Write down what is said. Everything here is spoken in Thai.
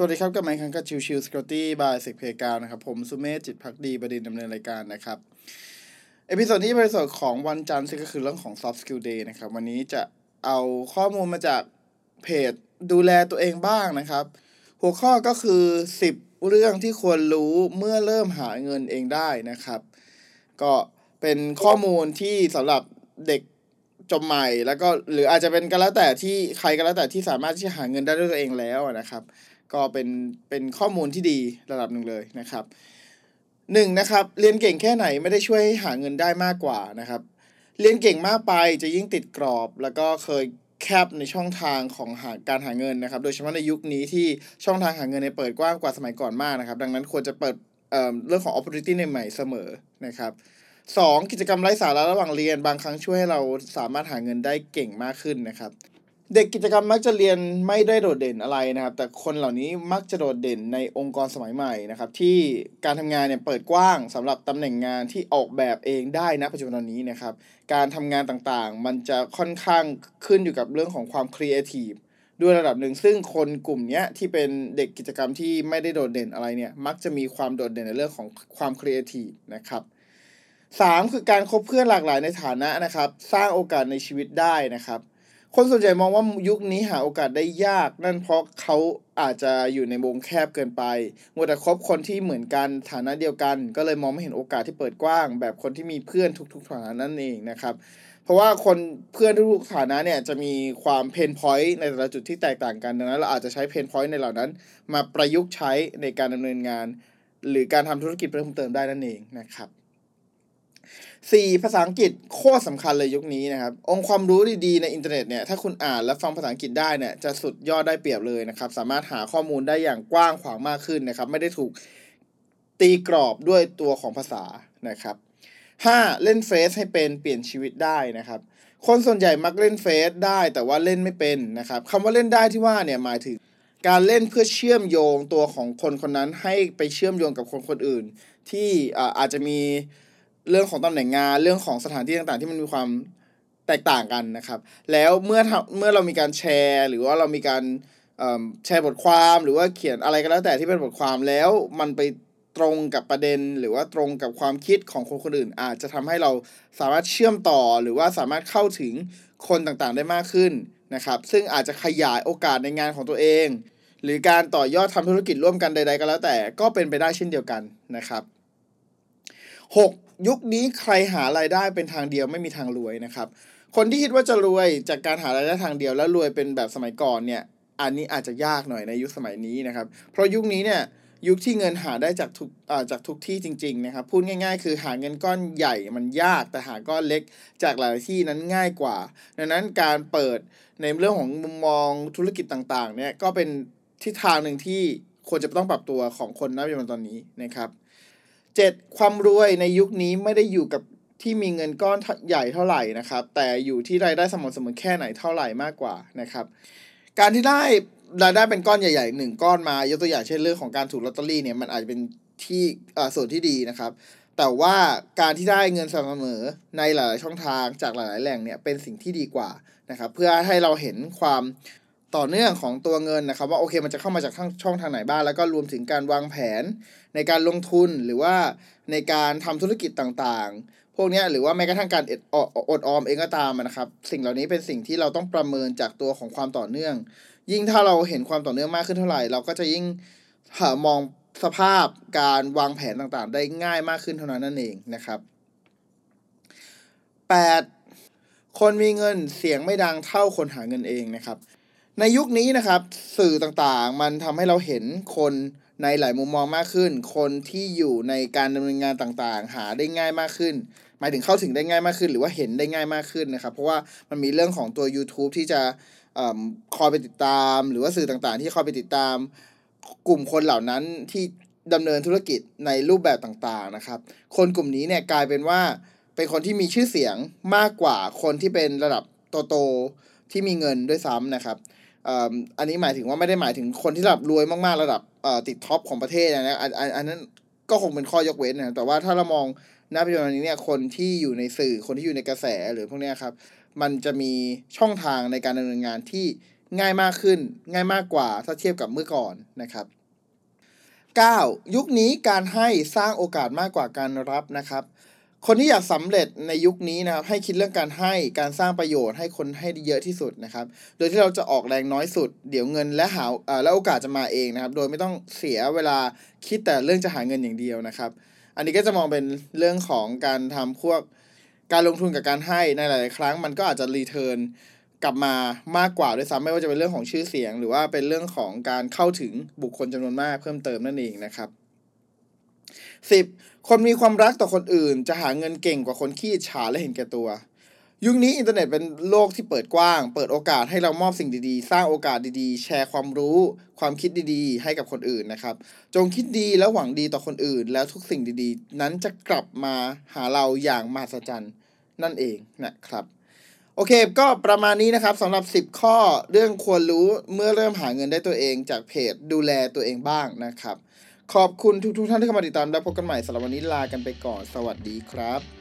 สวัสดีครับ กับไมค์คังกับชิวชิวสกอตตี้บายเซกเพกาวนะครับ ผมสุเมธจิตพักดีประเด็นดำเนินรายการนะครับ เอพิโซดนี้เป็นเอพิโซดของวันจันทร์ซึ่งก็คือเรื่องของ soft skill day นะครับ วันนี้จะเอาข้อมูลมาจากเพจดูแลตัวเองบ้างนะครับ หัวข้อก็คือ 10 เรื่องที่ควรรู้เมื่อเริ่มหาเงินเองได้นะครับ ก็เป็นข้อมูลที่สำหรับเด็กจบใหม่แล้วก็หรืออาจจะเป็นก็แล้วแต่ที่ใครก็แล้วแต่ที่สามารถที่จะหาเงินได้ด้วยตัวเองแล้วนะครับ ก็เป็นเป็นข้อมูลที่ดีระดับหนึ่งเลยนะครับหนึ่งนะครับเรียนเก่งแค่ไหนไม่ได้ช่วยให้หาเงินได้มากกว่านะครับ เรียนเก่งมากไปจะยิ่งติดกรอบ แล้วก็เคยแคบในช่องทางของหาการหาเงินนะครับ โดยเฉพาะในยุคนี้ที่ช่องทางหาเงินเนี่ยเปิดกว้างกว่าสมัยก่อนมากนะครับ ดังนั้นควรจะเปิดเเรื่องของ opportunity ใหม่ๆเสมอนะครับสองกิจกรรมไร้สาระระหว่างเรียนบางครั้งช่วยให้เราสามารถหาเงินได้เก่งมากขึ้นนะครับ เด็กกิจกรรมมักจะเรียนไม่ได้โดดเด่นอะไรนะครับ แต่คนเหล่านี้มักจะโดดเด่นในองค์กรสมัยใหม่นะครับ ที่การทำงานเนี่ยเปิดกว้างสำหรับตำแหน่งงานที่ออกแบบเองได้นะปัจจุบันนี้นะครับ การทำงานต่างๆ มันจะค่อนข้างขึ้นอยู่กับเรื่องของความครีเอทีฟด้วยระดับหนึ่งซึ่งคนกลุ่มนี้ที่เป็นเด็กกิจกรรมที่ไม่ได้โดดเด่นอะไรเนี่ย มักจะมีความโดดเด่นในเรื่องของความครีเอทีฟนะครับสามคือการคบเพื่อนหลากหลายในฐานะนะครับ สร้างโอกาสในชีวิตได้นะครับ คนส่วนใหญ่มองว่ายุคนี้หาโอกาสได้ยาก นั่นเพราะเขาอาจจะอยู่ในวงแคบเกินไปมัวแต่คบคนที่เหมือนกันฐานะเดียวกัน ก็เลยมองไม่เห็นโอกาสที่เปิดกว้าง แบบคนที่มีเพื่อนทุกๆฐานะนั่นเองนะครับ เพราะว่าคนเพื่อนทุกๆฐานะเนี่ยจะมีความ pain point ในแต่ละจุดที่แตกต่างกันดังนั้นเราอาจจะใช้ pain point ในเหล่านั้น มาประยุกต์ใช้ในการดำเนินงาน หรือการทำธุรกิจเพิ่มเติมได้นั่นเองนะครับ สี่ภาษาอังกฤษโคตรสำคัญเลยยุคนี้นะครับ องค์ความรู้ดีๆในอินเทอร์เน็ตเนี่ยถ้าคุณอ่านและฟังภาษาอังกฤษได้เนี่ยจะสุดยอดได้เปรียบเลยนะครับ สามารถหาข้อมูลได้อย่างกว้างขวางมากขึ้นนะครับ ไม่ได้ถูกตีกรอบด้วยตัวของภาษานะครับห้าเล่นเฟซให้เป็นเปลี่ยนชีวิตได้นะครับคนส่วนใหญ่มักเล่นเฟซได้แต่ว่าเล่นไม่เป็นนะครับคำว่าเล่นได้ที่ว่าเนี่ยหมายถึงการเล่นเพื่อเชื่อมโยงตัวของคนคนนั้นให้ไปเชื่อมโยงกับคนคนอื่น ที่อาจจะมี เรื่องของตำแหน่งงานเรื่องของสถานที่ต่างๆ ที่มันมีความแตกต่างกันนะครับ แล้วเมื่อเมื่อเรามีการแชร์ หรือว่าเรามีการแชร์บทความหรือว่าเขียนอะไรก็แล้วแต่ที่เป็นบทความแล้วมันไปตรงกับประเด็น หรือว่าตรงกับความคิดของคนคนอื่น อาจจะทำให้เราสามารถเชื่อมต่อหรือว่าสามารถเข้าถึงคนต่างๆได้มากขึ้นนะครับ ซึ่งอาจจะขยายโอกาสในงานของตัวเอง หรือการต่อยอดทำธุรกิจร่วมกันใด ๆ ก็แล้วแต่ก็เป็นไปได้เช่นเดียวกันนะครับ 6. ยุคนี้ใครหารายได้เป็นทางเดียวไม่มีทางรวยนะครับ คนที่คิดว่าจะรวยจากการหารายได้ทางเดียว แล้วรวยเป็นแบบสมัยก่อนเนี่ย อันนี้อาจจะยากหน่อยในยุคสมัยนี้นะครับ เพราะยุคนี้เนี่ยยุคที่เงินหาได้จากทุกอ่าจากทุกที่จริง ๆ นะครับ พูดง่าย ๆ คือหาเงินก้อนใหญ่มันยากแต่หาก้อนเล็กจากหลายที่นั้นง่ายกว่า ดังนั้นการเปิดในเรื่องของมุมมองธุรกิจต่างๆเนี่ยก็เป็นทิศทางหนึ่งที่ควรจะต้องปรับตัวของคนณปัจจุบันตอนนี้นะครับ เจ็ดความรวยในยุคนี้ไม่ได้อยู่กับที่มีเงินก้อนใหญ่เท่าไหร่นะครับ แต่อยู่ที่รายได้สม่ำเสมอแค่ไหนเท่าไหร่มากกว่านะครับ การที่ได้รายได้เป็นก้อนใหญ่ๆหนึ่งก้อนมายกตัวอย่างเช่นเรื่องของการถูกลอตเตอรี่เนี่ยมันอาจจะเป็นที่ส่วนที่ดีนะครับ แต่ว่าการที่ได้เงินสม่ำเสมอในหลาย ๆ ช่องทางจากหลาย ๆ แหล่งเนี่ยเป็นสิ่งที่ดีกว่านะครับ เพื่อให้เราเห็นความ ต่อเนื่องของตัวเงินนะครับว่าโอเคมันจะเข้ามาจากทางช่องทางไหนบ้างแล้วก็รวมถึงการวางแผนในการลงทุนหรือว่าในการทำธุรกิจต่างๆ พวกนี้หรือว่าแม้กระทั่งการอดออดออมเองก็ตามนะครับสิ่งเหล่านี้เป็นสิ่งที่เราต้องประเมินจากตัวของความต่อเนื่อง ยิ่งถ้าเราเห็นความต่อเนื่องมากขึ้นเท่าไหร่ เราก็จะยิ่งหามองสภาพการวางแผนต่างๆ ได้ง่ายมากขึ้นเท่านั้นนั่นเองนะครับ 8. คนมีเงินเสียงไม่ดังเท่าคนหาเงินเองนะครับ ในยุคนี้นะครับสื่อต่างๆ มันทำให้เราเห็นคนในหลายมุมมองมากขึ้น คนที่อยู่ในการดำเนินงานต่างๆ หาได้ง่ายมากขึ้น หมายถึงเข้าถึงได้ง่ายมากขึ้น หรือว่าเห็นได้ง่ายมากขึ้นนะครับ เพราะว่ามันมีเรื่องของตัว YouTube ที่จะอคอยไปติดตาม หรือว่าสื่อต่างๆ ที่คอยไปติดตาม กลุ่มคนเหล่านั้นที่ดำเนินธุรกิจในรูปแบบต่างๆนะครับ คนกลุ่มนี้เนี่ยกลายเป็นว่าเป็นคนที่มีชื่อเสียงมากกว่าคนที่เป็นระดับโตๆที่มีเงินด้วยซ้ำนะครับ อ่ออันนี้หมายถึงว่าไม่ได้หมายถึงคนที่ระดับรวยมากๆระดับติดท็อปของประเทศนะอันอันอันนั้นก็คงเป็นข้อยกเว้นนะแต่ว่าถ้าเรามองณปัจจุบันนี้เนี่ยคนที่อยู่ในสื่อคนที่อยู่ในกระแสหรือพวกนี้ครับ มันจะมีช่องทางในการดำเนินงานที่ง่ายมากขึ้น ง่ายมากกว่าถ้าเทียบกับเมื่อก่อนนะครับ 9. ยุคนี้การให้สร้างโอกาสมากกว่าการรับนะครับ คนที่อยากสำเร็จในยุคนี้นะครับ ให้คิดเรื่องการให้การสร้างประโยชน์ให้คนให้เยอะที่สุดนะครับ โดยที่เราจะออกแรงน้อยสุด เดี๋ยวเงินและหาอ่อและโอกาสจะมาเองนะครับ โดยไม่ต้องเสียเวลาคิดแต่เรื่องจะหาเงินอย่างเดียวนะครับ อันนี้ก็จะมองเป็นเรื่องของการทำพวกการลงทุนกับการให้ในหลาย ๆ ครั้งมันก็อาจจะ return กลับมามากกว่าด้วยซ้ำไม่ว่าจะเป็นเรื่องของชื่อเสียง หรือว่าเป็นเรื่องของการเข้าถึงบุคคลจำนวนมากเพิ่มเติมนั่นเองนะครับ 10. คนมีความรักต่อคนอื่น จะหาเงินเก่งกว่าคนขี้อิจฉาและเห็นแก่ตัว ยุคนี้อินเทอร์เน็ตเป็นโลกที่เปิดกว้าง เปิดโอกาสให้เรามอบสิ่งดีๆ สร้างโอกาสดีๆ แชร์ความรู้ ความคิดดีๆ ให้กับคนอื่นนะครับ จงคิดดีและหวังดีต่อคนอื่น แล้วทุกสิ่งดีๆ นั้นจะกลับมาหาเราอย่างมหัศจรรย์นั่นเองนะครับโอเค ก็ประมาณนี้นะครับสำหรับ 10 ข้อเรื่องควรรู้เมื่อเริ่มหาเงินได้ตัวเองจากเพจดูแลตัวเองบ้างนะครับ ขอบคุณทุกๆท่านที่เข้ามาติดตามและพบกันใหม่สำหรับวันนี้ลากันไปก่อน สวัสดีครับ